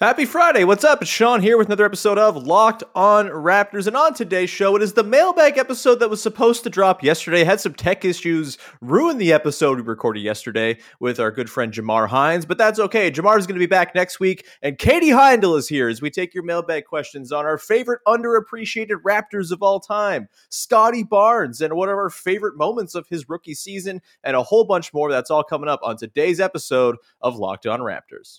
Happy Friday. What's up? It's Sean here with another episode of Locked on Raptors. And on today's show, it is the mailbag episode that was supposed to drop yesterday. Had some tech issues, ruined the episode we recorded yesterday with our good friend Jamar Hines, but that's okay. Jamar is going to be back next week. And Katie Heindl is here as we take your mailbag questions on our favorite underappreciated Raptors of all time, Scottie Barnes, and one of our favorite moments of his rookie season, and a whole bunch more. That's all coming up on today's episode of Locked on Raptors.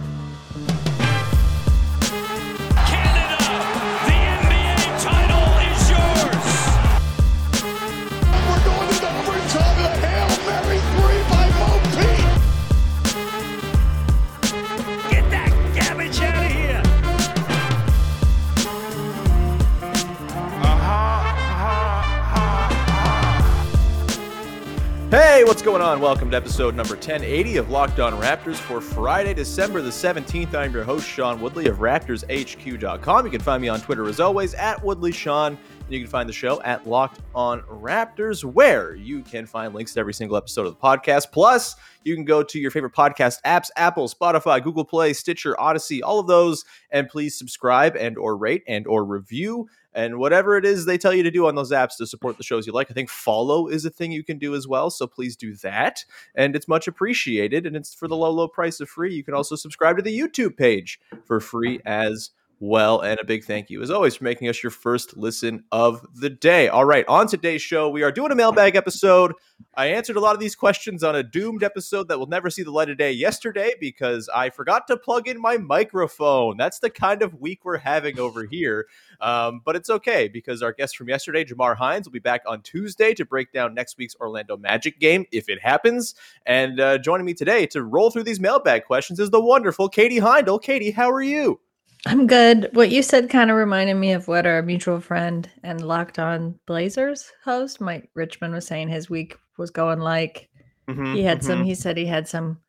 Hey, what's going on? Welcome to episode number 1080 of Locked On Raptors for Friday, December the 17th. I'm your host, Sean Woodley of RaptorsHQ.com. You can find me on Twitter as always at WoodleySean. And you can find the show at Locked On Raptors, where you can find links to every single episode of the podcast. Plus, you can go to your favorite podcast apps, Apple, Spotify, Google Play, Stitcher, Odyssey, all of those, and please subscribe and or rate and or review and whatever it is they tell you to do on those apps to support the shows you like. I think follow is a thing you can do as well. So please do that. And it's much appreciated. And it's for the low, low price of free. You can also subscribe to the YouTube page for free as well. And a big thank you, as always, for making us your first listen of the day. All right, on today's show, we are doing a mailbag episode. I answered a lot of these questions on a doomed episode that will never see the light of day yesterday because I forgot to plug in my microphone. That's the kind of week we're having over here. Um, but it's okay because our guest from yesterday, Jamar Hines, will be back on Tuesday to break down next week's Orlando Magic game if it happens. And uh, joining me today to roll through these mailbag questions is the wonderful Katie Heindl. Katie, how are you? I'm good. What you said kind of reminded me of what our mutual friend and Locked On Blazers host, Mike Richman, was saying his week was going like. Mhm, He had some, mhm. he said he had some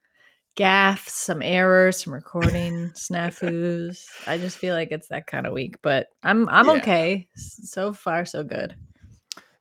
gaffes, some errors, some recording snafus. I just feel like it's that kind of week, but I'm I'm Yeah. okay. So far, so good.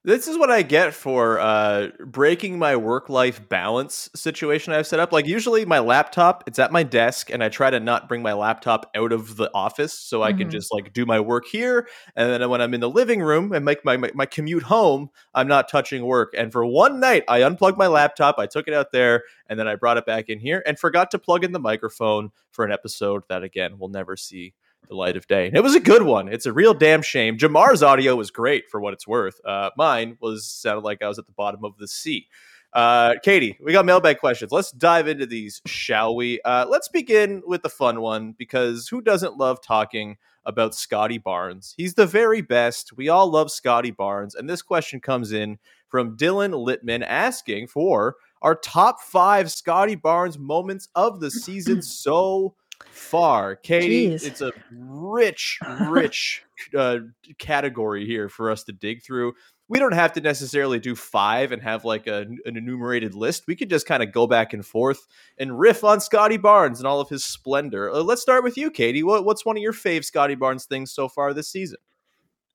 This is what I get for uh, breaking my work life balance situation I've set up. Like, usually my laptop, it's at my desk, and I try to not bring my laptop out of the office so I can Mhm. just like do my work here. And then when I'm in the living room and make my, my, my commute home, I'm not touching work. And for one night, I unplugged my laptop, I took it out there, and then I brought it back in here and forgot to plug in the microphone for an episode that, again, we'll never see the light of day. And it was a good one. It's a real damn shame. Jamar's audio was great for what it's worth. Uh, mine was sounded like I was at the bottom of the sea. Uh, Katie, we got mailbag questions. Let's dive into these, shall we? Uh, let's begin with the fun one because who doesn't love talking about Scottie Barnes? He's the very best. We all love Scottie Barnes. And this question comes in from Dylan Littman asking for our top five Scottie Barnes moments of the season so far. Katie, Jeez. it's a rich, rich uh, category here for us to dig through. We don't have to necessarily do five and have like a, an enumerated list. We could just kind of go back and forth and riff on Scottie Barnes and all of his splendor. Uh, let's start with you, Katie. What, what's one of your fave Scottie Barnes things so far this season?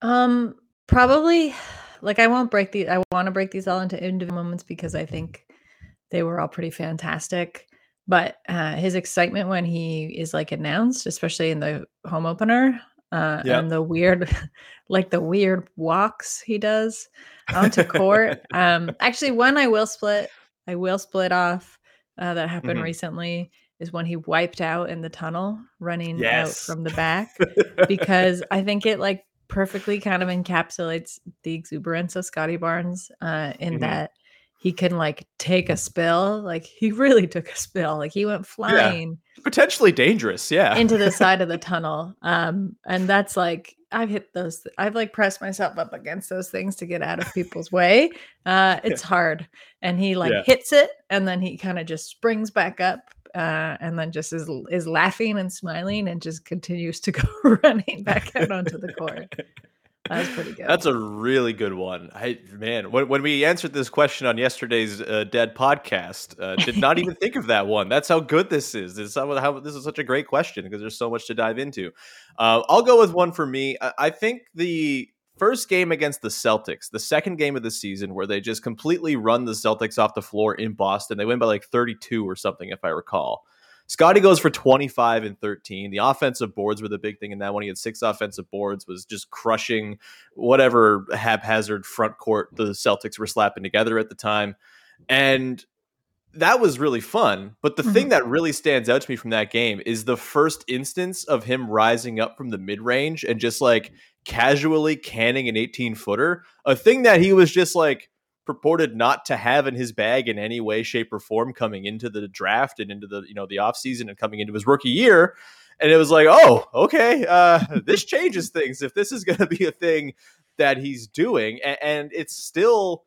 Um, probably like I won't break the I want to break these all into individual moments because I think they were all pretty fantastic. But uh, his excitement when he is like announced, especially in the home opener, uh, Yep. and the weird, like the weird walks he does onto court. um, actually, one I will split. I will split off. Uh, that happened Mhm. recently is when he wiped out in the tunnel running out from the back because I think it like perfectly kind of encapsulates the exuberance of Scottie Barnes uh, in Mhm. that he can like take a spill. Like he really took a spill. Like he went flying Potentially dangerous, yeah. into the side of the tunnel. Um, and that's like I've hit those. I've like pressed myself up against those things to get out of people's way. Uh, it's hard, and he like Yeah. hits it, and then he kind of just springs back up. Uh, and then just is is laughing and smiling and just continues to go running back out onto the court. That was pretty good. That's a really good one. I man, when, when we answered this question on yesterday's uh, Dead podcast, uh, did not even think of that one. That's how good this is. This is how, how this is such a great question because there's so much to dive into. Uh, I'll go with one for me. I, I think the first game against the Celtics, the second game of the season, where they just completely run the Celtics off the floor in Boston. They win by like 32 or something, if I recall. Scottie goes for 25 and 13. The offensive boards were the big thing in that one. He had six offensive boards, was just crushing whatever haphazard front court the Celtics were slapping together at the time. And that was really fun. But the thing mm-hmm. that really stands out to me from that game is the first instance of him rising up from the mid range and just like casually canning an 18 footer, a thing that he was just like purported not to have in his bag in any way, shape, or form coming into the draft and into the you know the offseason and coming into his rookie year. And it was like, oh, okay, uh, this changes things if this is going to be a thing that he's doing, and, and it's still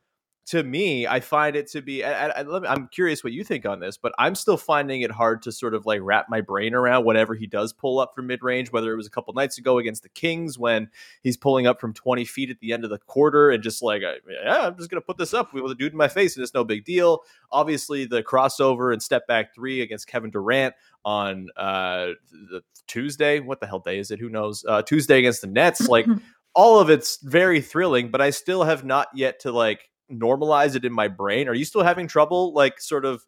to me, I find it to be. I, I, I'm curious what you think on this, but I'm still finding it hard to sort of like wrap my brain around whatever he does pull up from mid range. Whether it was a couple nights ago against the Kings when he's pulling up from 20 feet at the end of the quarter and just like, yeah, I'm just gonna put this up with a dude in my face and it's no big deal. Obviously, the crossover and step back three against Kevin Durant on uh, the Tuesday. What the hell day is it? Who knows? Uh, Tuesday against the Nets. Like all of it's very thrilling, but I still have not yet to like normalize it in my brain. Are you still having trouble like sort of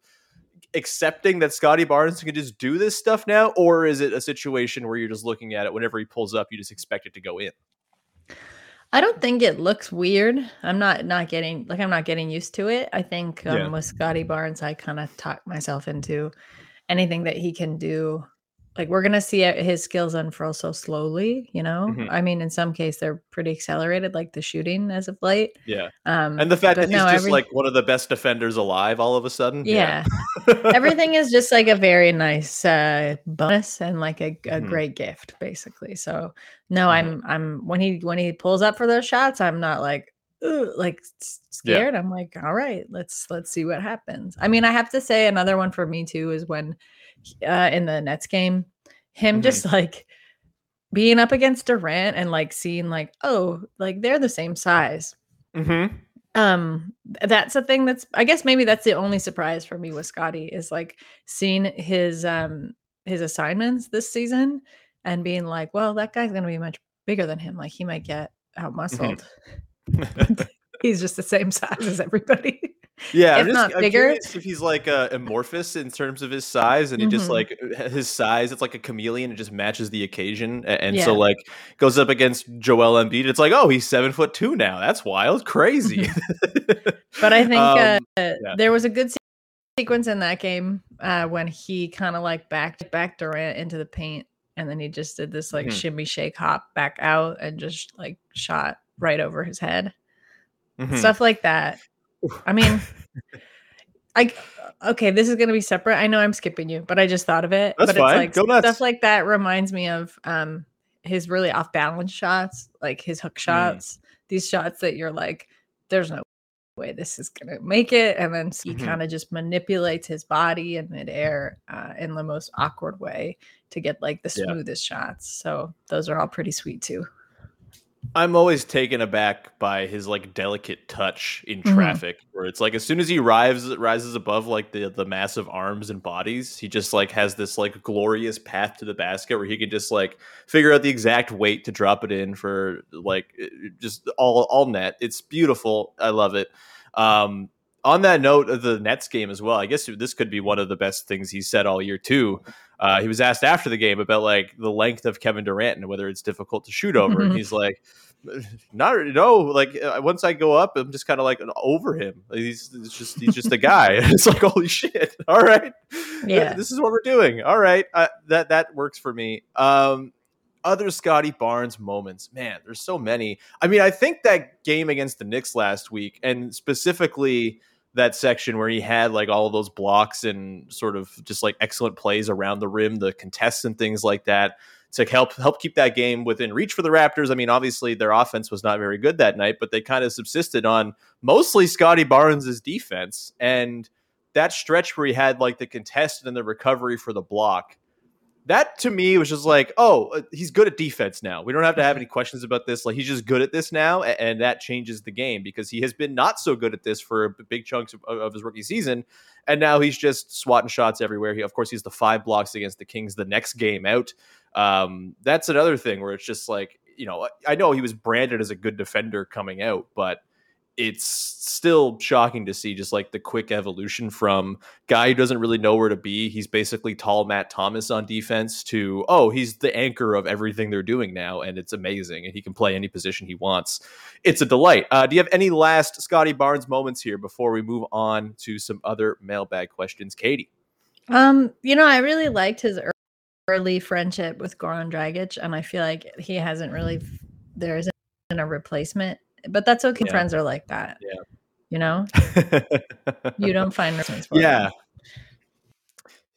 accepting that Scottie Barnes can just do this stuff now? Or is it a situation where you're just looking at it whenever he pulls up, you just expect it to go in? I don't think it looks weird. I'm not not getting like I'm not getting used to it. I think um, Yeah. with Scottie Barnes, I kind of talk myself into anything that he can do. Like we're gonna see his skills unfurl so slowly. You know, Mhm. I mean, in some case they're pretty accelerated, like the shooting as of late. Yeah. Um, And the fact that he's no, just every- like one of the best defenders alive all of a sudden. yeah, everything is just like a very nice uh bonus and like a, a Mhm. great gift basically so no Mhm. i'm i'm when he when he pulls up for those shots i'm not like like s- Yeah. scared i'm like all right let's let's see what happens i mean i have to say another one for me too is when uh in the nets game him Mhm. just like being up against durant and like seeing like oh like they're the same size. Mm-hmm. um that's a thing that's i guess maybe that's the only surprise for me with scottie is like seeing his um his assignments this season and being like well that guy's gonna be much bigger than him. Like he might get out muscled. He's just the same size as everybody Yeah, If I'm just not bigger. if he's like uh, amorphous in terms of his size, and he just like his size. It's like a chameleon; it just matches the occasion. And so, like, goes up against Joel Embiid. It's like, oh, he's seven foot two now. That's wild, crazy. but i think uh, Um, yeah. there was a good sequence in that game uh when he kind of like backed back durant into the paint and then he just did this like Mhm. shimmy shake hop back out and just like shot right over his head Mhm. stuff like that. I mean, I okay, this is gonna be separate. I know I'm skipping you, but I just thought of it. That's but fine. it's Go like nuts. stuff like that reminds me of um his really off balance shots, like his hook Mm. shots. These shots that you're like, there's no way this is gonna make it, and then he Mhm. kind of just manipulates his body in midair uh, in the most awkward way to get like the Yeah. smoothest shots. So those are all pretty sweet too. I'm always taken aback by his like delicate touch in Mhm. traffic, where it's like as soon as he rises rises above like the the massive arms and bodies, he just like has this like glorious path to the basket where he can just like figure out the exact weight to drop it in for like it just all all net. It's beautiful. I love it. Um, on that note of the Nets game as well, I guess this could be one of the best things he said all year too. Uh, he was asked after the game about like the length of Kevin Durant and whether it's difficult to shoot over, and he's like, "Not no, like uh, once I go up, I'm just kind of like over him. Like, he's, he's just he's just a guy. it's like holy shit. All right, Yeah. this is what we're doing. All right, uh, that that works for me. Um, other Scottie Barnes moments, man, there's so many. I mean, I think that game against the Knicks last week, and specifically that section where he had like all those blocks and sort of just like excellent plays around the rim, the contests and things like that to help help keep that game within reach for the Raptors. I mean, obviously their offense was not very good that night, but they kind of subsisted on mostly Scottie Barnes' defense and that stretch where he had like the contest and the recovery for the block. That to me was just like, oh, uh, he's good at defense now. We don't have to have any questions about this. Like he's just good at this now, and that changes the game because he has been not so good at this for big chunks of, of his rookie season, and now he's just swatting shots everywhere. He, of course, he's the five blocks against the Kings the next game out. Um, that's another thing where it's just like, you know, I know he was branded as a good defender coming out, but it's still shocking to see just like the quick evolution from guy who doesn't really know where to be. He's basically tall Matt Thomas on defense to, oh, he's the anchor of everything they're doing now. And it's amazing. And he can play any position he wants. It's a delight. Uh, do you have any last Scottie Barnes moments here before we move on to some other mailbag questions? Katie. Um, you know, I really liked his ear- early friendship with Goran Dragic, and I feel like he hasn't really there isn't a replacement. But that's okay. Yeah. Friends are like that. Yeah. You know, you don't find replacements for Yeah. them.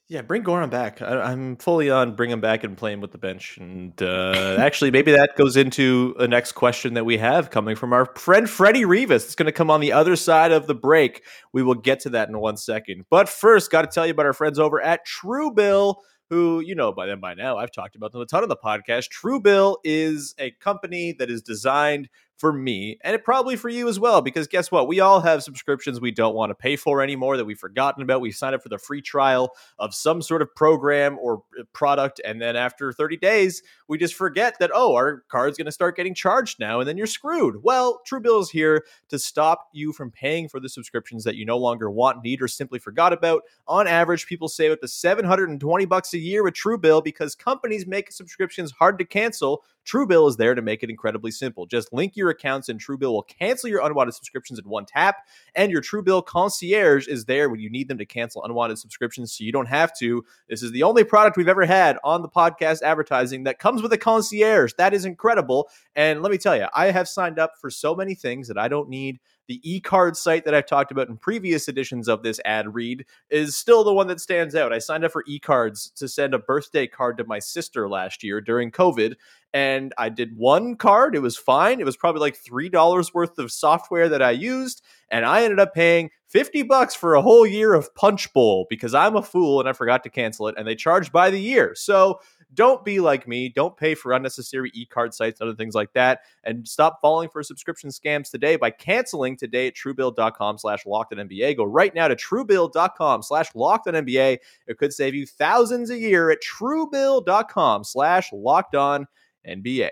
Yeah, bring Goran back. I, I'm fully on bring him back and play him with the bench. And uh, actually, maybe that goes into a next question that we have coming from our friend Freddie Rivas. It's going to come on the other side of the break. We will get to that in one second. But first, got to tell you about our friends over at Truebill, who you know by them by now. I've talked about them a ton on the podcast. Truebill is a company that is designed for me and it probably for you as well because guess what? We all have subscriptions we don't want to pay for anymore that we've forgotten about. We signed up for the free trial of some sort of program or uh, product and then after 30 days we just forget that oh our card's going to start getting charged now and then you're screwed. Well truebill is here to stop you from paying for the subscriptions that you no longer want need or simply forgot about. On average people save up to 720 bucks a year with truebill because companies make subscriptions hard to cancel Truebill is there to make it incredibly simple. Just link your accounts and Truebill will cancel your unwanted subscriptions in one tap. And your Truebill concierge is there when you need them to cancel unwanted subscriptions so you don't have to. This is the only product we've ever had on the podcast advertising that comes with a concierge. That is incredible. And let me tell you, I have signed up for so many things that I don't need. The e-card site that I've talked about in previous editions of this ad read is still the one that stands out. I signed up for e-cards to send a birthday card to my sister last year during COVID and I did one card. It was fine. It was probably like three dollars worth of software that I used, and I ended up paying fifty bucks for a whole year of Punch Bowl because I'm a fool and I forgot to cancel it, and they charge by the year. So don't be like me. Don't pay for unnecessary e-card sites and other things like that, and stop falling for subscription scams today by canceling today at Truebill.com slash Locked on NBA. Go right now to Truebill.com slash Locked on NBA. It could save you thousands a year at Truebill.com slash Locked on NBA.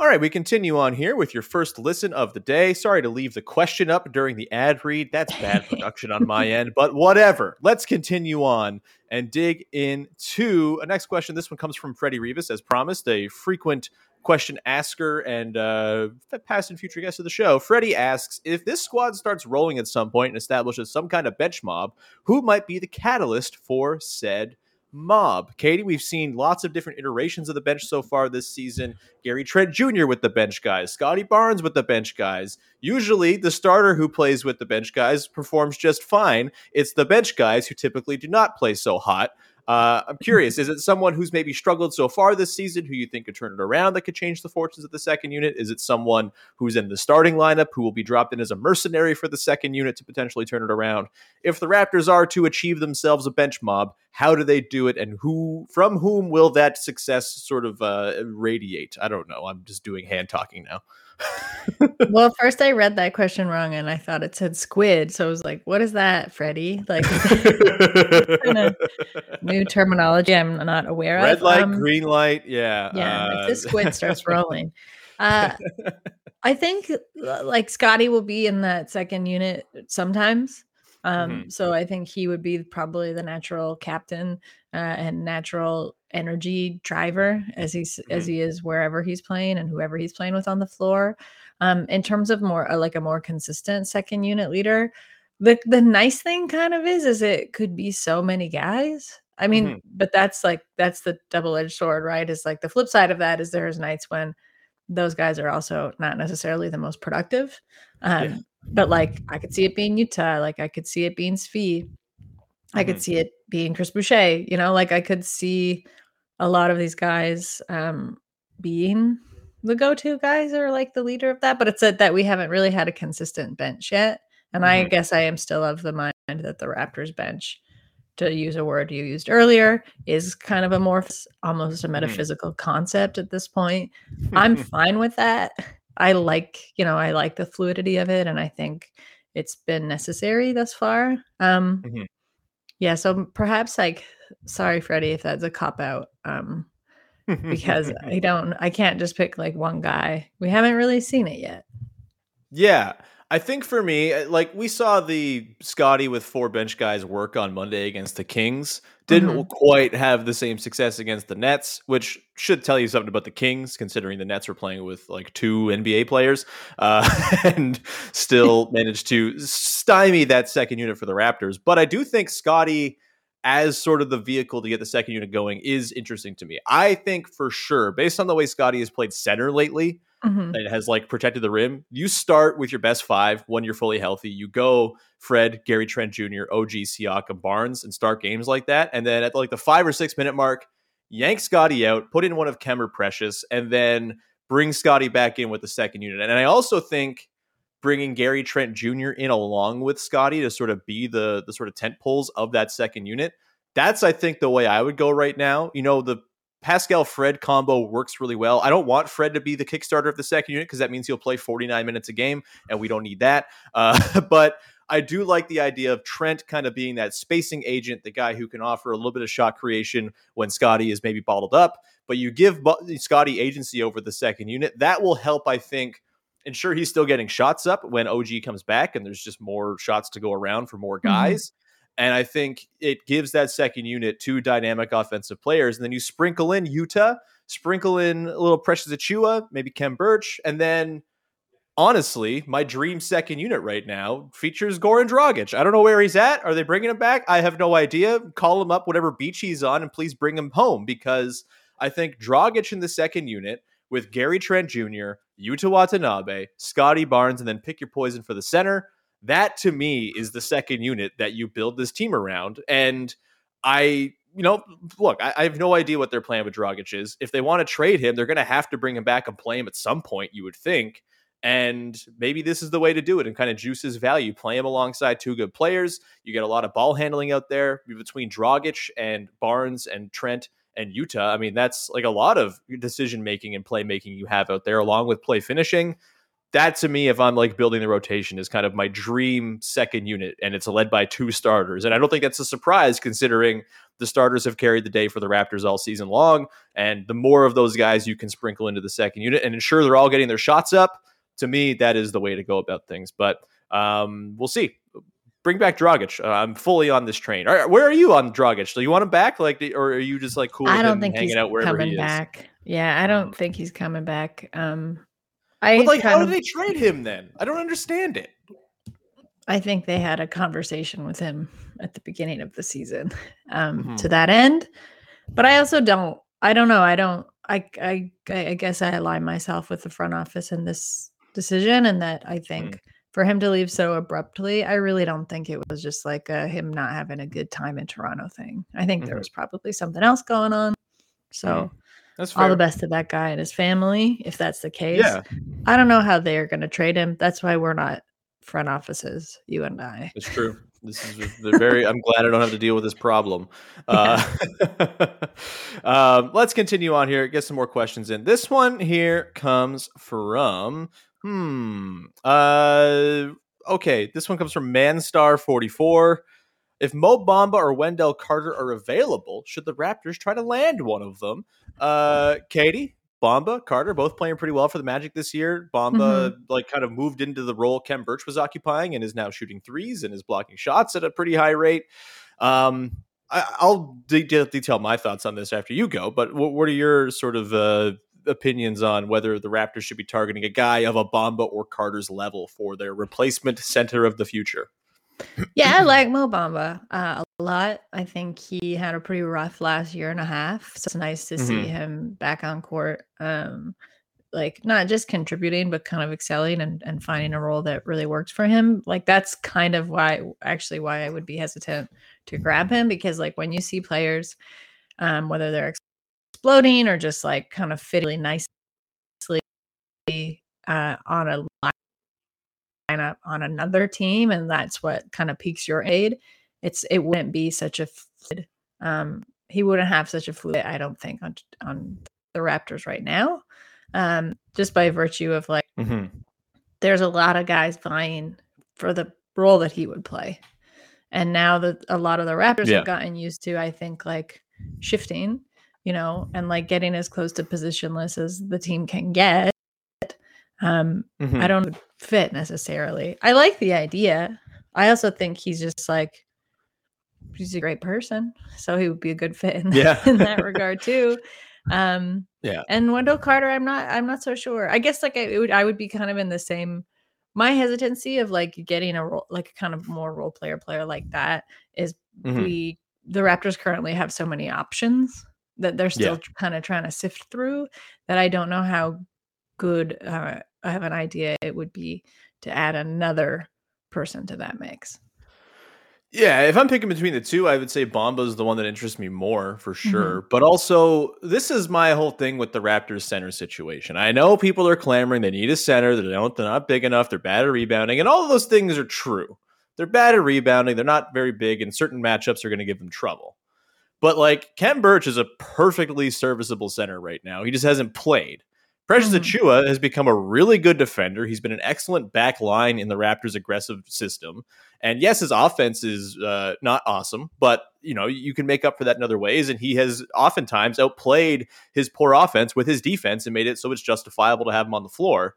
All right, we continue on here with your first listen of the day. Sorry to leave the question up during the ad read. That's bad production on my end, but whatever. Let's continue on and dig into a next question. This one comes from Freddie Rivas, as promised, a frequent question asker and uh, past and future guest of the show. Freddie asks If this squad starts rolling at some point and establishes some kind of bench mob, who might be the catalyst for said mob. Katie, we've seen lots of different iterations of the bench so far this season. Gary Trent Jr. with the bench guys, Scottie Barnes with the bench guys. Usually, the starter who plays with the bench guys performs just fine. It's the bench guys who typically do not play so hot. Uh, I'm curious, is it someone who's maybe struggled so far this season who you think could turn it around that could change the fortunes of the second unit? Is it someone who's in the starting lineup who will be dropped in as a mercenary for the second unit to potentially turn it around? If the Raptors are to achieve themselves a bench mob, How do they do it, and who from whom will that success sort of uh, radiate? I don't know. I'm just doing hand talking now. Well, first I read that question wrong and I thought it said squid. So I was like, what is that, Freddie? Like new terminology I'm not aware Red of. Red light, Um, green light. Yeah. Yeah, uh, if this squid starts rolling. Uh, I think uh, like Scottie will be in that second unit sometimes. Um, Mm-hmm. So I think he would be probably the natural captain uh, and natural energy driver as he's as Mm-hmm. he is wherever he's playing and whoever he's playing with on the floor. Um, in terms of more uh, like a more consistent second unit leader, the the nice thing kind of is is it could be so many guys. I mean, Mhm. but that's like that's the double edged sword, right? Is like the flip side of that is there's nights when those guys are also not necessarily the most productive. Um, Yeah. But like I could see it being Yuta, like I could see it being Svi, I could Mhm. see it being Chris Boucher. You know, like I could see a lot of these guys um, being the go-to guys or like the leader of that. But it's a, that we haven't really had a consistent bench yet, and I Mhm. guess I am still of the mind that the Raptors bench, to use a word you used earlier, is kind of a more almost a metaphysical concept at this point. I'm fine with that. I like, you know, I like the fluidity of it, and I think it's been necessary thus far. Um, Mhm. Yeah, so perhaps like, sorry, Freddie, if that's a cop out, um, because I don't, I can't just pick like one guy. We haven't really seen it yet. Yeah. I think for me, uh, like we saw the Scottie with four bench guys work on Monday against the Kings. Didn't Mhm. quite have the same success against the Nets, which should tell you something about the Kings, considering the Nets were playing with like two NBA players uh, and still managed to stymie that second unit for the Raptors. But I do think Scotty, as sort of the vehicle to get the second unit going, is interesting to me. I think for sure, based on the way Scottie has played center lately, Mhm. and has like protected the rim. You start with your best five when you're fully healthy. You go Fred, Gary Trent Jr., OG, Siakam, Barnes, and start games like that. And then at like the five or six minute mark, yank Scottie out, put in one of Kemmer Precious, and then bring Scottie back in with the second unit. And I also think bringing Gary Trent Jr. in along with Scottie to sort of be the the sort of tent poles of that second unit. That's I think the way I would go right now. You know the Pascal Fred combo works really well. I don't want Fred to be the Kickstarter of the second unit because that means he'll play 49 minutes a game, and we don't need that. Uh, but I do like the idea of Trent kind of being that spacing agent, the guy who can offer a little bit of shot creation when Scottie is maybe bottled up. But you give Scottie agency over the second unit. That will help, I think, ensure he's still getting shots up when OG comes back and there's just more shots to go around for more mm-hmm. guys. And I think it gives that second unit two dynamic offensive players. And then you sprinkle in Yuta, sprinkle in a little Precious Achiuwa, maybe Khem Birch. And then, honestly, my dream second unit right now features Goran Dragic. I don't know where he's at. Are they bringing him back? I have no idea. Call him up, whatever beach he's on, and please bring him home because I think Dragic in the second unit with Gary Trent Jr., Yuta Watanabe, Scottie Barnes, and then pick your poison for the center. That to me is the second unit that you build this team around. And I, you know, look, I, I have no idea what their plan with Dragic is. If they want to trade him, they're going to have to bring him back and play him at some point, you would think. And maybe this is the way to do it and kind of juice his value. Play him alongside two good players. You get a lot of ball handling out there between Dragic and Barnes and Trent and Yuta. I mean, that's like a lot of decision making and playmaking you have out there, along with play finishing. That to me, if I'm like building the rotation, is kind of my dream second unit, and it's led by two starters. And I don't think that's a surprise considering the starters have carried the day for the Raptors all season long. And the more of those guys you can sprinkle into the second unit and ensure they're all getting their shots up, to me, that is the way to go about things. But um, we'll see. Bring back Dragic. Uh, I'm fully on this train. All right, where are you on Dragic? Do you want him back, like, or are you just like cool? I don't him think hanging he's out wherever coming he is? back. Yeah, I don't think he's coming back. Um, I But like, how kind do they trade him then? I don't understand it. I think they had a conversation with him at the beginning of the season um, Mhm. to that end. But I also don't. I don't know. I don't. I, I I guess I align myself with the front office in this decision, and that I think for him to leave so abruptly, I really don't think it was just like a, him not having a good time in Toronto thing. I think there Mhm. was probably something else going on. So That's all the best to that guy and his family, if that's the case. Yeah. I don't know how they are going to trade him. That's why we're not front offices, you and I. It's true. This is very. I'm glad I don't have to deal with this problem. Uh, um, let's continue on here. Get some more questions in. This one here comes from hmm. Uh, okay, this one comes from Manstar44. If Mo Bamba or Wendell Carter are available, should the Raptors try to land one of them? Uh, Katie, Bamba, Carter, both playing pretty well for the Magic this year. Bamba Mm-hmm. like kind of moved into the role Khem Birch was occupying and is now shooting threes and is blocking shots at a pretty high rate. Um, I, I'll de- de- detail my thoughts on this after you go. But what, what are your sort of uh, opinions on whether the Raptors should be targeting a guy of a Bamba or Carter's level for their replacement center of the future? Yeah, I like Mo Bamba uh, a lot. I think he had a pretty rough last year and a half. So it's nice to see Mhm. him back on court. Um, like not just contributing, but kind of excelling and, and finding a role that really works for him. Like that's kind of why actually why I would be hesitant to grab him because like when you see players, um, whether they're exploding or just like kind of fit really nicely uh, on a lineup on another team, and that's what kind of piques your aid. It's it wouldn't be such a fluid, um he wouldn't have such a fluid, I don't think, on on the Raptors right now. Um, just by virtue of like Mm-hmm. there's a lot of guys vying for the role that he would play. And now that a lot of the Raptors Yeah. have gotten used to, I think, like shifting, you know, and like getting as close to positionless as the team can get. Um, Mm-hmm. I don't fit necessarily. I like the idea. I also think he's just like he's a great person, so he would be a good fit in, Yeah. in that regard too. Um, Yeah. and Wendell Carter, I'm not, I'm not so sure. I guess like I it would, I would be kind of in the same. My hesitancy of like getting a role, like a kind of more role player player like that is Mhm. we the Raptors currently have so many options that they're still Yeah. kind of trying to sift through that I don't know how good uh, I have an idea it would be to add another person to that mix. Yeah, if I'm picking between the two, I would say Bamba Bamba's the one that interests me more for Mm-hmm. sure. But also, this is my whole thing with the Raptors center situation. I know people are clamoring they need a center, they don't, they're not big enough, they're bad at rebounding, and all of those things are true. They're bad at rebounding, they're not very big, and certain matchups are going to give them trouble. But like Khem Birch is a perfectly serviceable center right now. He just hasn't played. Precious Mhm. Achiuwa has become a really good defender. He's been an excellent back line in the Raptors' aggressive system. And yes, his offense is uh, not awesome, but you know you can make up for that in other ways. And he has oftentimes outplayed his poor offense with his defense and made it so it's justifiable to have him on the floor.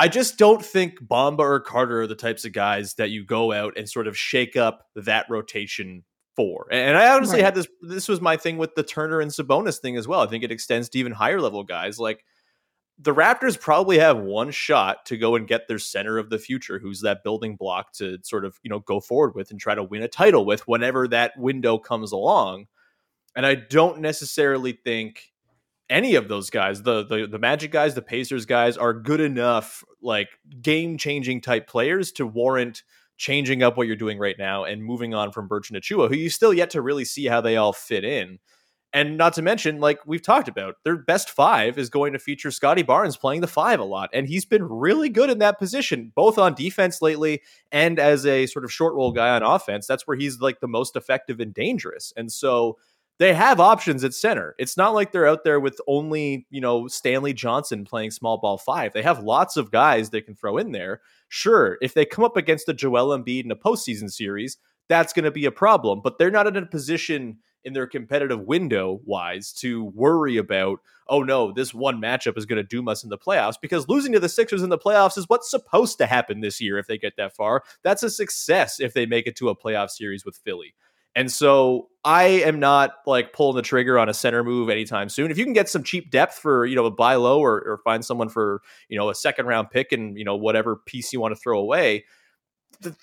I just don't think Bamba or Carter are the types of guys that you go out and sort of shake up that rotation for. And I honestly Right. had this. This was my thing with the Turner and Sabonis thing as well. I think it extends to even higher level guys like the Raptors probably have one shot to go and get their center of the future, who's that building block to sort of, you know, go forward with and try to win a title with whenever that window comes along. And I don't necessarily think any of those guys, the the the Magic guys, the Pacers guys, are good enough, like game changing type players to warrant changing up what you're doing right now and moving on from Birch and Achiuwa, who you still yet to really see how they all fit in. And not to mention, like we've talked about, their best five is going to feature Scottie Barnes playing the five a lot. And he's been really good in that position, both on defense lately and as a sort of short roll guy on offense. That's where he's like the most effective and dangerous. And so they have options at center. It's not like they're out there with only, you know, Stanley Johnson playing small ball five. They have lots of guys they can throw in there. Sure, if they come up against a Joel Embiid in a postseason series, that's going to be a problem. But they're not in a position in their competitive window wise to worry about, oh no, this one matchup is going to doom us in the playoffs because losing to the Sixers in the playoffs is what's supposed to happen this year if they get that far. That's a success if they make it to a playoff series with Philly. And so I am not like pulling the trigger on a center move anytime soon. If you can get some cheap depth for, you know, a buy low or, or find someone for, you know, a second round pick and, you know, whatever piece you want to throw away,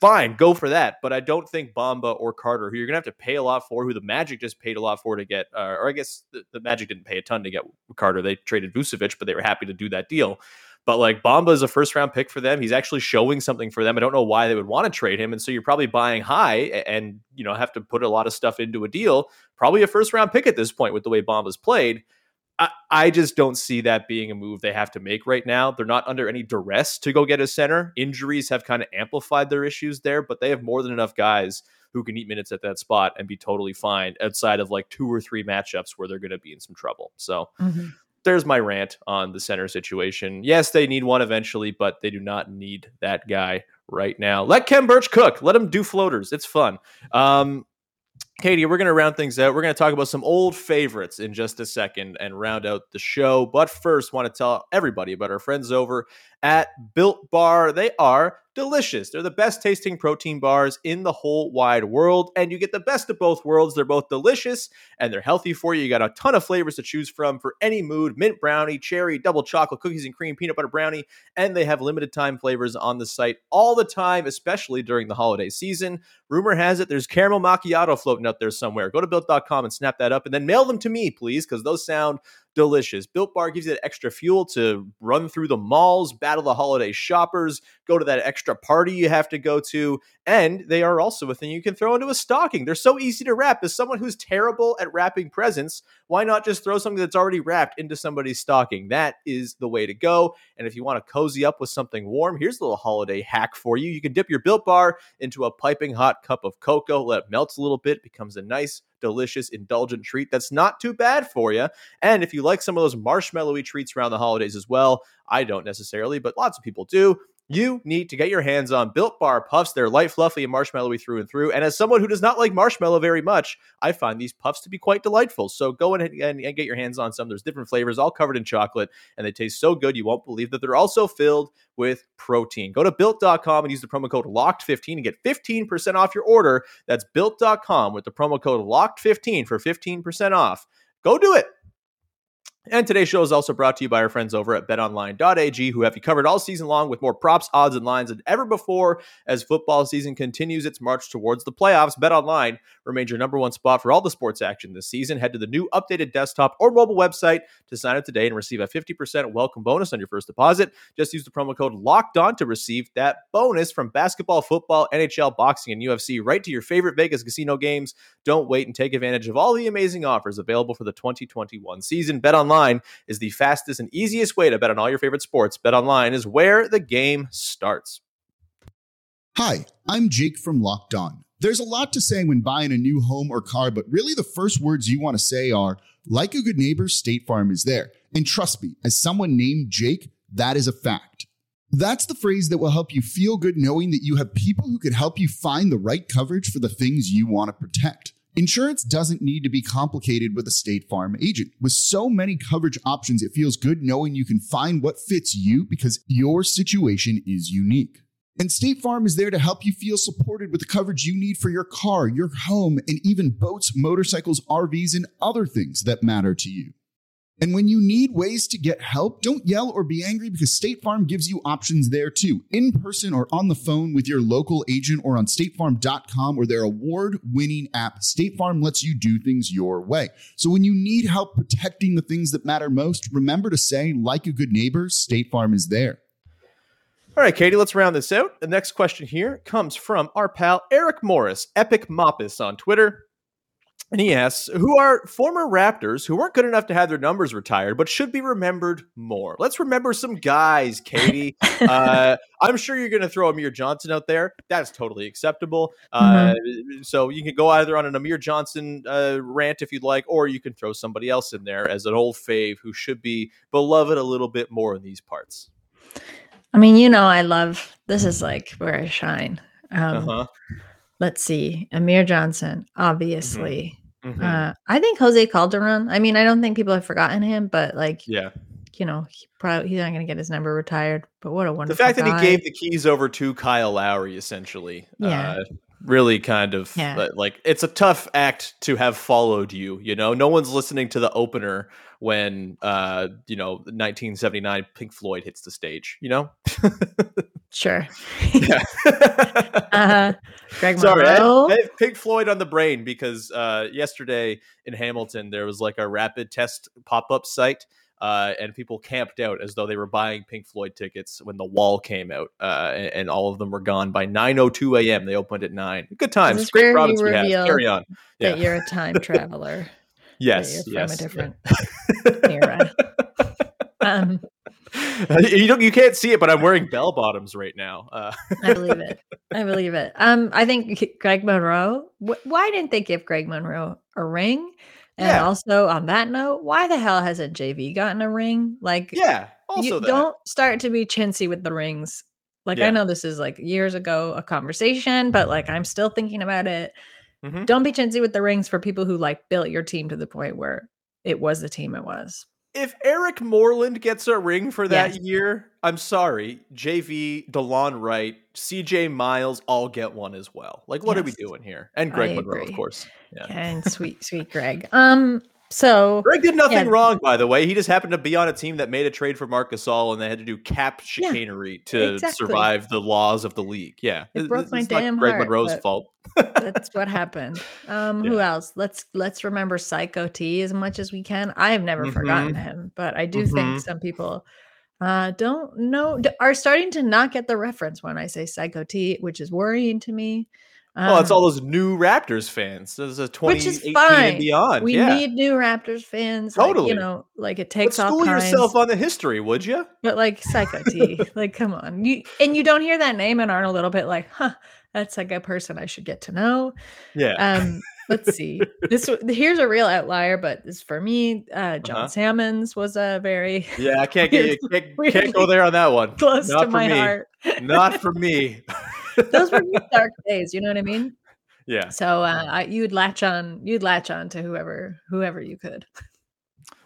fine, go for that. But I don't think Bamba or Carter, who you're going to have to pay a lot for, who the Magic just paid a lot for to get, uh, or I guess the, the Magic didn't pay a ton to get Carter. They traded Vucevic, but they were happy to do that deal. But like Bamba is a first round pick for them. He's actually showing something for them. I don't know why they would want to trade him. And so you're probably buying high and, you know, have to put a lot of stuff into a deal. Probably a first round pick at this point with the way Bamba's played. I, just don't see that being a move they have to make right now. They're not under any duress to go get a center. Injuries have kind of amplified their issues there, but they have more than enough guys who can eat minutes at that spot and be totally fine outside of like two or three matchups where they're going to be in some trouble. So Mhm. There's my rant on the center situation. Yes, they need one eventually, but they do not need that guy right now. Let Khem Birch cook. Let him do floaters. It's fun. Um, Katie, we're going to round things out. We're going to talk about some old favorites in just a second and round out the show. But first, want to tell everybody about our friends over at Built Bar. They are delicious. They're the best tasting protein bars in the whole wide world, and you get the best of both worlds. They're both delicious and they're healthy for you. You got a ton of flavors to choose from for any mood mint brownie, cherry, double chocolate, cookies and cream, peanut butter brownie, and they have limited time flavors on the site all the time, especially during the holiday season. Rumor has it there's caramel macchiato floating out there somewhere. Go to built.com and snap that up and then mail them to me, please, because those sound delicious. Built Bar gives you that extra fuel to run through the malls, battle the holiday shoppers, go to that extra party you have to go to, and they are also a thing you can throw into a stocking. They're so easy to wrap. As someone who's terrible at wrapping presents, why not just throw something that's already wrapped into somebody's stocking? That is the way to go. And if you want to cozy up with something warm, here's a little holiday hack for you. You can dip your Built Bar into a piping hot cup of cocoa, let it melt a little bit, becomes a nice delicious, indulgent treat that's not too bad for you. And if you like some of those marshmallowy treats around the holidays as well, I don't necessarily, but lots of people do. You need to get your hands on Built Bar Puffs. They're light, fluffy, and marshmallowy through and through. And as someone who does not like marshmallow very much, I find these puffs to be quite delightful. So go ahead and, and get your hands on some. There's different flavors, all covered in chocolate, and they taste so good you won't believe that they're also filled with protein. Go to built.com and use the promo code LOCKED15 and get 15% off your order. That's built.com with the promo code LOCKED15 for 15% off. Go do it. And today's show is also brought to you by our friends over at betonline.ag, who have you covered all season long with more props, odds, and lines than ever before as football season continues its march towards the playoffs. BetOnline remains your number one spot for all the sports action this season. Head to the new updated desktop or mobile website to sign up today and receive a 50% welcome bonus on your first deposit. Just use the promo code LOCKED ON to receive that bonus from basketball, football, NHL, boxing, and UFC right to your favorite Vegas casino games. Don't wait and take advantage of all the amazing offers available for the 2021 season. BetOnline is the fastest and easiest way to bet on all your favorite sports. BetOnline is where the game starts. Hi, I'm Jake from Locked On. There's a lot to say when buying a new home or car, but really the first words you want to say are, like a good neighbor, State Farm is there. And trust me, as someone named Jake, that is a fact. That's the phrase that will help you feel good knowing that you have people who could help you find the right coverage for the things you want to protect. Insurance doesn't need to be complicated with a State Farm agent. With so many coverage options, it feels good knowing you can find what fits you because your situation is unique. And State Farm is there to help you feel supported with the coverage you need for your car, your home, and even boats, motorcycles, RVs, and other things that matter to you. And when you need ways to get help, don't yell or be angry because State Farm gives you options there too, in person or on the phone with your local agent or on statefarm.com or their award winning app. State Farm lets you do things your way. So when you need help protecting the things that matter most, remember to say, like a good neighbor, State Farm is there. All right, Katie, let's round this out. The next question here comes from our pal Eric Morris, Epic Moppus on Twitter. And he asks, who are former Raptors who weren't good enough to have their numbers retired, but should be remembered more? Let's remember some guys, Katie. uh, I'm sure you're going to throw Amir Johnson out there. That's totally acceptable. Uh, so you can go either on an Amir Johnson uh, rant if you'd like, or you can throw somebody else in there as an old fave who should be beloved a little bit more in these parts. I mean, you know, I love this is like where I shine. Um, Uh-huh. Let's see, Amir Johnson, obviously. Mhm. Uh, I think Jose Calderon. I mean, I don't think people have forgotten him, but like, Yeah. you know, he probably he's not going to get his number retired. But what a The wonderful fact that he gave the keys over to Kyle Lowry, essentially, Yeah. uh, really kind of Yeah. like it's a tough act to have followed you. You know, no one's listening to the opener when uh, you know 1979 Pink Floyd hits the stage. You know, sure. yeah. uh, Greg Sorry, I. I have Pink Floyd on the brain because uh, yesterday in Hamilton there was like a rapid test pop up site. Uh, and people camped out as though they were buying Pink Floyd tickets when the wall came out, uh, and, and all of them were gone by 9:02 a.m. They opened at nine. Good times, great where you province we Carry on. that Yeah. you're a time traveler. Yes, yes. from a different era. Um, you don't, you can't see it, but I'm wearing bell bottoms right now. Uh, I believe it. I believe it. Um, I think Greg Monroe. Wh- why didn't they give Greg Monroe a ring? And Yeah. also on that note, why the hell hasn't JV gotten a ring? Like, yeah, also you don't start to be chintzy with the rings. Like, Yeah. I know this is like years ago a conversation, but like I'm still thinking about it. Mhm. Don't be chintzy with the rings for people who like built your team to the point where it was the team it was. If Eric Moreland gets a ring for that Yes. year, I'm sorry. JV, DeLon Wright, CJ Miles all get one as well. Like, what are we doing here? And Greg Monroe, of course. Yeah. And sweet, sweet Greg. Um, so Greg did nothing Yeah. wrong, by the way. He just happened to be on a team that made a trade for Marc Gasol, and they had to do cap Yeah, chicanery to exactly. survive the laws of the league. Yeah, It broke th- my it's not damn Greg heart, Monroe's fault. that's what happened. Um, who else? Let's let's remember Psycho T as much as we can. I have never forgotten Mhm. him, but I do Mhm. think some people uh don't know are starting to not get the reference when I say Psycho T, which is worrying to me. Well, it's all those new Raptors fans. This is a which is 2018 fine. and beyond. We yeah. need new Raptors fans. like, Totally. you know, like it takes all school yourself on the history, would you? But like Psycho T, like come on, you and you don't hear that name and aren't a little bit like, huh, that's like a person I should get to know. Yeah. Um, let's see. This here's a real outlier, but this for me, uh, John Uh-huh. Salmons was a very yeah, I can't get you. Can't, can't go there on that one. close Not to for my me. heart. Not for me. Those were dark days. You know what I mean? yeah. So uh, I, you'd latch on, you'd latch on to whoever, whoever you could.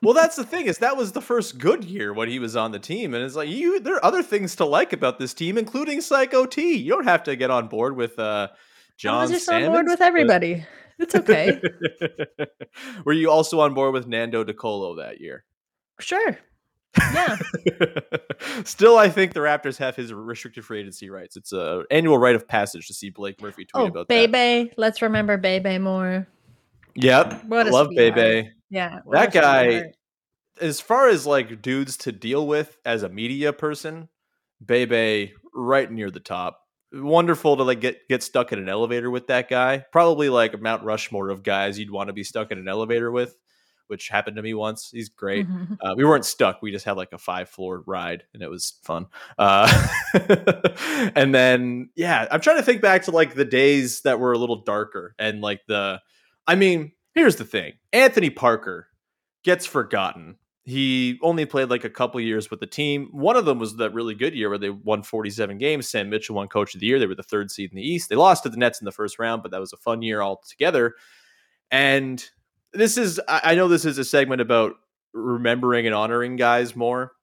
Well, that's the thing is that was the first good year when he was on the team, and it's like you. There are other things to like about this team, including Psycho T. You don't have to get on board with uh, John. I was just Salmons, on board with but- everybody. It's okay. Were you also on board with Nando DeColo that year? sure. Yeah. Still, I think the Raptors have his restricted free agency rights. It's a annual rite of passage to see Blake Murphy tweet oh, about that. Bebe. Let's remember Bebe more. Yep, What love sweetheart. Bebe. Yeah. That guy, sweetheart. as far as like dudes to deal with as a media person, Bebe right near the top. Wonderful to like get get stuck in an elevator with that guy. Probably like Mount Rushmore of guys you'd want to be stuck in an elevator with, which happened to me once. He's great. Mhm. Uh, we weren't stuck. We just had like a five floor ride and it was fun. Uh, and then, yeah, I'm trying to think back to like the days that were a little darker and like the, I mean, here's the thing Anthony Parker gets forgotten. He only played like a couple years with the team. One of them was that really good year where they won 47 games. Sam Mitchell won coach of the year. They were the third seed in the East. They lost to the Nets in the first round, but that was a fun year altogether. And this is, I know this is a segment about remembering and honoring guys more.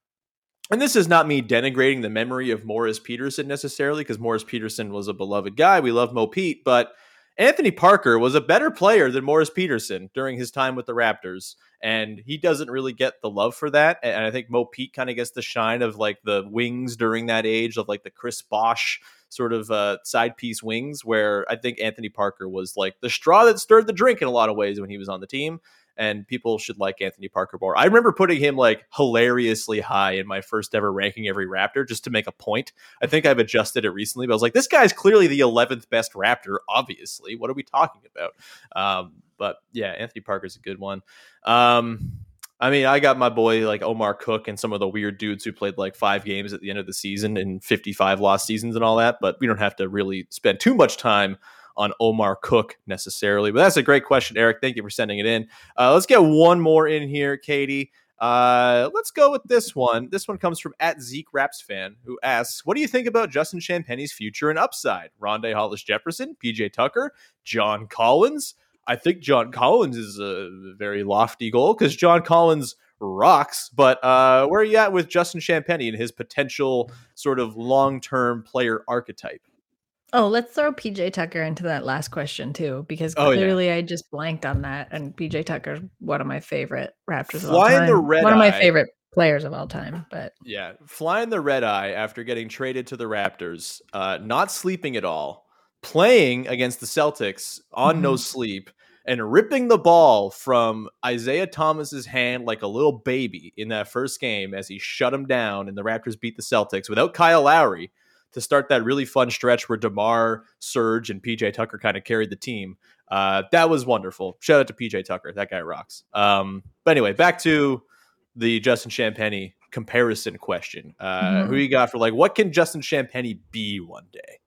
And this is not me denigrating the memory of Morris Peterson necessarily, because Morris Peterson was a beloved guy. We love Mo Pete, but Anthony Parker was a better player than Morris Peterson during his time with the Raptors. And he doesn't really get the love for that. And I think Mo Pete kind of gets the shine of like the wings during that age of like the Chris Bosh sort of uh, side piece wings, where I think Anthony Parker was like the straw that stirred the drink in a lot of ways when he was on the team and people should like Anthony Parker more. I remember putting him like hilariously high in my first ever ranking every Raptor just to make a point. I think I've adjusted it recently, but I was like, this guy's clearly the 11th best Raptor, obviously. What are we talking about? Um, but yeah, Anthony Parker's a good one. Um, I mean, I got my boy like Omar Cook and some of the weird dudes who played like five games at the end of the season and 55 lost seasons and all that, but we don't have to really spend too much time on Omar Cook necessarily. But that's a great question, Eric. Thank you for sending it in. Uh, let's get one more in here, Katie. Uh, let's go with this one. This one comes from at Zeke Raps fan, who asks, "What do you think about Justin Champagnie's future and upside? Rondae Hollis Jefferson, PJ Tucker, John Collins. I think John Collins is a very lofty goal because John Collins rocks. But uh, where are you at with Justin Champagne and his potential sort of long-term player archetype? Oh, let's throw PJ Tucker into that last question too, because Oh, yeah. clearly I just blanked on that. And PJ Tucker's one of my favorite Raptors of all Flying time. the red one of my favorite players of all time. But Yeah, flying the red eye after getting traded to the Raptors, uh, not sleeping at all, playing against the Celtics on no Mhm. sleep, and ripping the ball from Isaiah Thomas's hand like a little baby in that first game as he shut him down and the Raptors beat the Celtics without Kyle Lowry to start that really fun stretch where DeMar, Surge, and PJ Tucker kind of carried the team. Uh, that was wonderful. Shout out to PJ Tucker. That guy rocks. Um, but anyway, back to the Justin Champagnie comparison question. Uh, Mhm. Who you got for like what can Justin Champagnie be one day?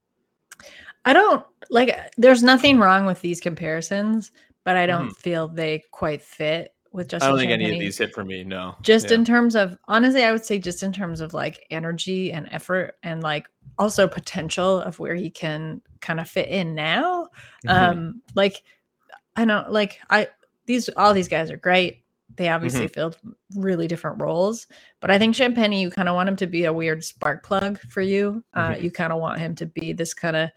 I don't like there's nothing wrong with these comparisons, but I don't Mhm. feel they quite fit with Justin I don't think any of these hit for me. No, just Yeah. in terms of honestly i would say just in terms of like energy and effort and like also potential of where he can kind of fit in now Mhm. um like i don't like i these all these guys are great they obviously filled really different roles but i think Champagnie you kind of want him to be a weird spark plug for you uh Mhm. you kind of want him to be this kind of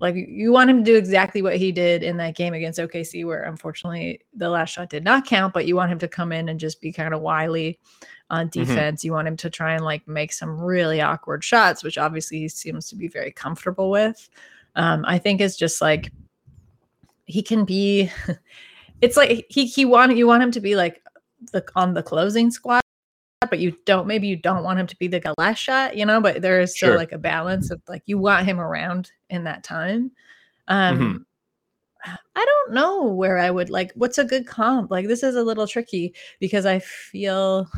like you want him to do exactly what he did in that game against OKC, where unfortunately the last shot did not count. But you want him to come in and just be kind of wily on defense. You want him to try and like make some really awkward shots, which obviously he seems to be very comfortable with. Um, I think it's just like he can be. It's like he he want you want him to be like the on the closing squad but you don't maybe you don't want him to be the last shot you know but there is still Sure. like a balance of like you want him around in that time um i don't know where i would like what's a good comp like this is a little tricky because i feel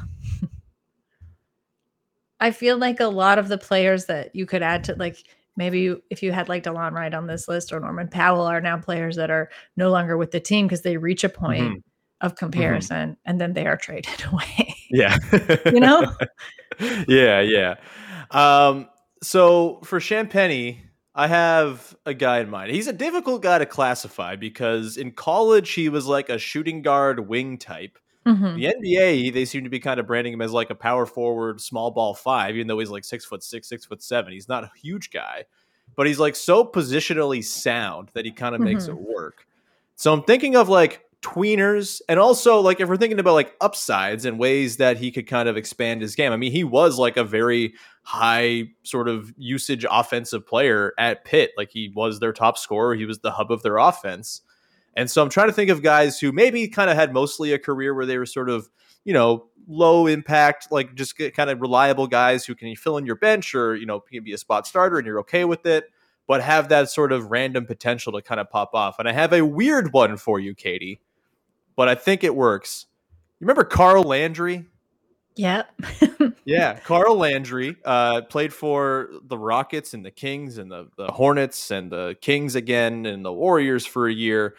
i feel like a lot of the players that you could add to like maybe you, if you had like Delon Wright on this list or Norman Powell are now players that are no longer with the team because they reach a point Mhm. Of comparison and then they are traded away. Yeah. You know? yeah, yeah. Um, so for Champagnie, I have a guy in mind. He's a difficult guy to classify because in college he was like a shooting guard wing type. Mhm. The NBA, they seem to be kind of branding him as like a power forward, small ball five, even though he's like six foot six, six foot seven. He's not a huge guy, but he's like so positionally sound that he kind of makes Mhm. it work. So I'm thinking of like tweeners and also like if we're thinking about like upsides and ways that he could kind of expand his game. I mean, he was like a very high sort of usage offensive player at Pitt. Like he was their top scorer, he was the hub of their offense. And so I'm trying to think of guys who maybe kind of had mostly a career where they were sort of, you know, low impact, like just kind of reliable guys who can fill in your bench or, you know, can be a spot starter and you're okay with it, but have that sort of random potential to kind of pop off. And I have a weird one for you, Katie, but I think it works. You remember Carl Landry? Yep. Yeah, Carl Landry uh, played for the Rockets and the Kings and the, the Hornets and the Kings again and the Warriors for a year.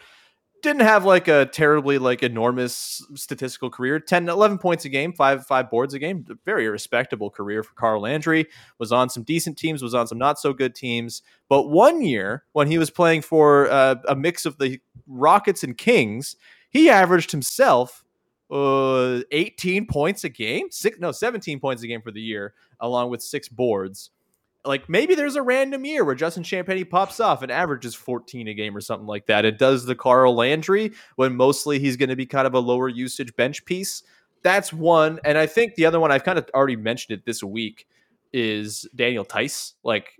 Didn't have like a terribly like enormous statistical career. 10, 11 points a game, five five boards a game. Very respectable career for Carl Landry. Was on some decent teams, was on some not so good teams. But one year when he was playing for uh, a mix of the Rockets and Kings, he averaged himself uh 18 points a game six no 17 points a game for the year along with six boards like maybe there's a random year where Justin Champagnie pops off and averages 14 a game or something like that. It does the Carl Landry when mostly he's going to be kind of a lower usage bench piece. That's one. And I think the other one I've kind of already mentioned it this week is Daniel Theis, like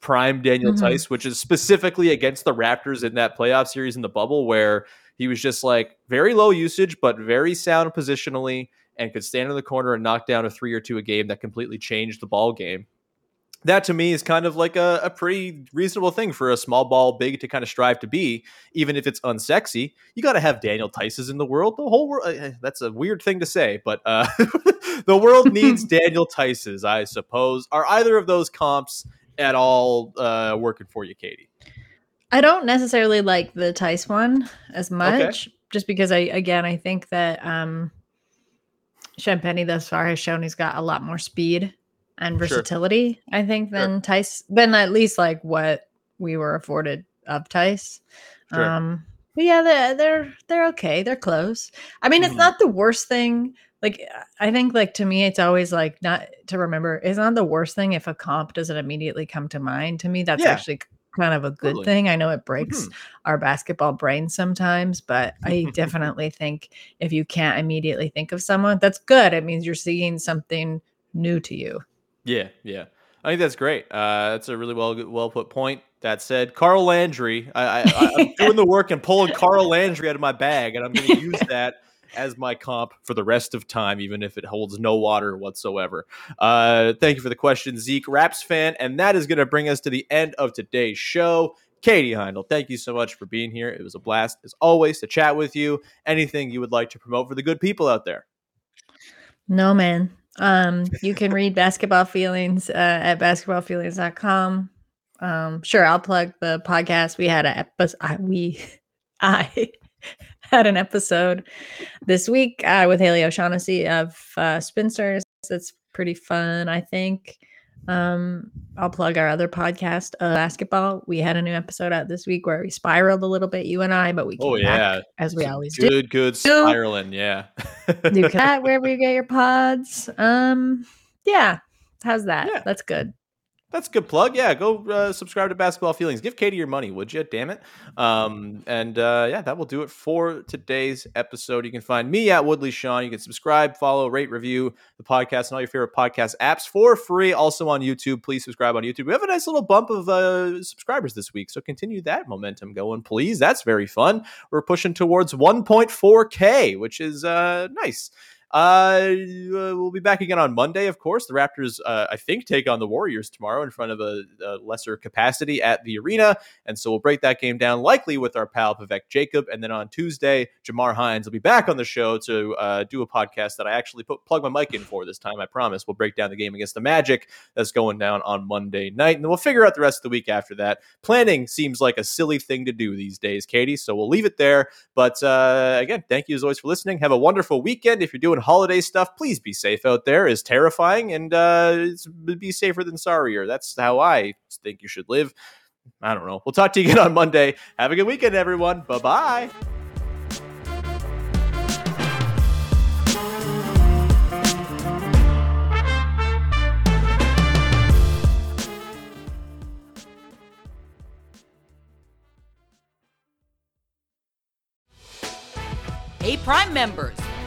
prime Daniel Mhm. Theis, which is specifically against the Raptors in that playoff series in the bubble where he was just like very low usage, but very sound positionally and could stand in the corner and knock down a three or two a game that completely changed the ball game. That to me is kind of like a, a pretty reasonable thing for a small ball big to kind of strive to be, even if it's unsexy. You got to have Daniel Theises in the world. The whole world, uh, that's a weird thing to say, but uh, the world needs Daniel Theises, I suppose. Are either of those comps at all uh, working for you, Katie? I don't necessarily like the Theis one as much, just because I again I think that um Champagnie thus far has shown he's got a lot more speed and Sure. versatility, I think, than Theis than at least like what we were afforded of Theis. Sure. Um but yeah, they're they're they're okay. They're close. I mean, it's Mhm. not the worst thing. Like I think like to me it's always like not to remember, it's not the worst thing if a comp doesn't immediately come to mind. To me, that's Yeah. actually kind of a good Totally. thing. I know it breaks Mhm. our basketball brain sometimes, but I definitely think if you can't immediately think of someone, that's good. It means you're seeing something new to you. Yeah, yeah. I think that's great. Uh, that's a really well well put point. That said, Carl Landry, I, I, I- I'm doing the work and pulling Carl Landry out of my bag, and I'm going to use that as my comp for the rest of time, even if it holds no water whatsoever. Uh, thank you for the question, Zeke, Raps fan, and that is going to bring us to the end of today's show. Katie Heindl, thank you so much for being here. It was a blast, as always, to chat with you. Anything you would like to promote for the good people out there? No, man. Um, you can read basketball feelings uh, at basketballfeelings.com. Um, sure, I'll plug the podcast. We had a episode. I, we, I had an episode this week uh, with Haley O'Shaughnessy of uh, Spinsters. That's pretty fun, I think. Um, I'll plug our other podcast, uh, Basketball. We had a new episode out this week where we spiraled a little bit, you and I, but we came Oh, yeah. back as we always do. Good, good spiraling. Yeah. Do that wherever you get your pods. Um, yeah, how's that? Yeah. That's good. That's a good plug. Yeah, go uh, subscribe to Basketball Feelings. Give Katie your money, would you? Damn it. Um, and uh, yeah, that will do it for today's episode. You can find me at Woodley Sean. You can subscribe, follow, rate, review the podcast and all your favorite podcast apps for free. Also on YouTube. Please subscribe on YouTube. We have a nice little bump of uh, subscribers this week, so continue that momentum going, please. That's very fun. We're pushing towards 1.4K, which is uh, nice. Uh, we'll be back again on Monday, of course. The Raptors, uh, I think, take on the Warriors tomorrow in front of a, a, lesser capacity at the arena. And so we'll break that game down, likely with our pal Vivek Jacob. And then on Tuesday, Jamar Hines will be back on the show to uh, do a podcast that I actually put plug my mic in for this time. I promise. We'll break down the game against the Magic that's going down on Monday night. And then we'll figure out the rest of the week after that. Planning seems like a silly thing to do these days, Katie. So we'll leave it there. But uh, again, thank you as always for listening. Have a wonderful weekend. If you're doing holiday stuff, please be safe out there. Is terrifying and uh, be safer than sorrier. That's how I think you should live. I don't know. We'll talk to you again on Monday. Have a good weekend, everyone. Bye bye. Hey, Prime members,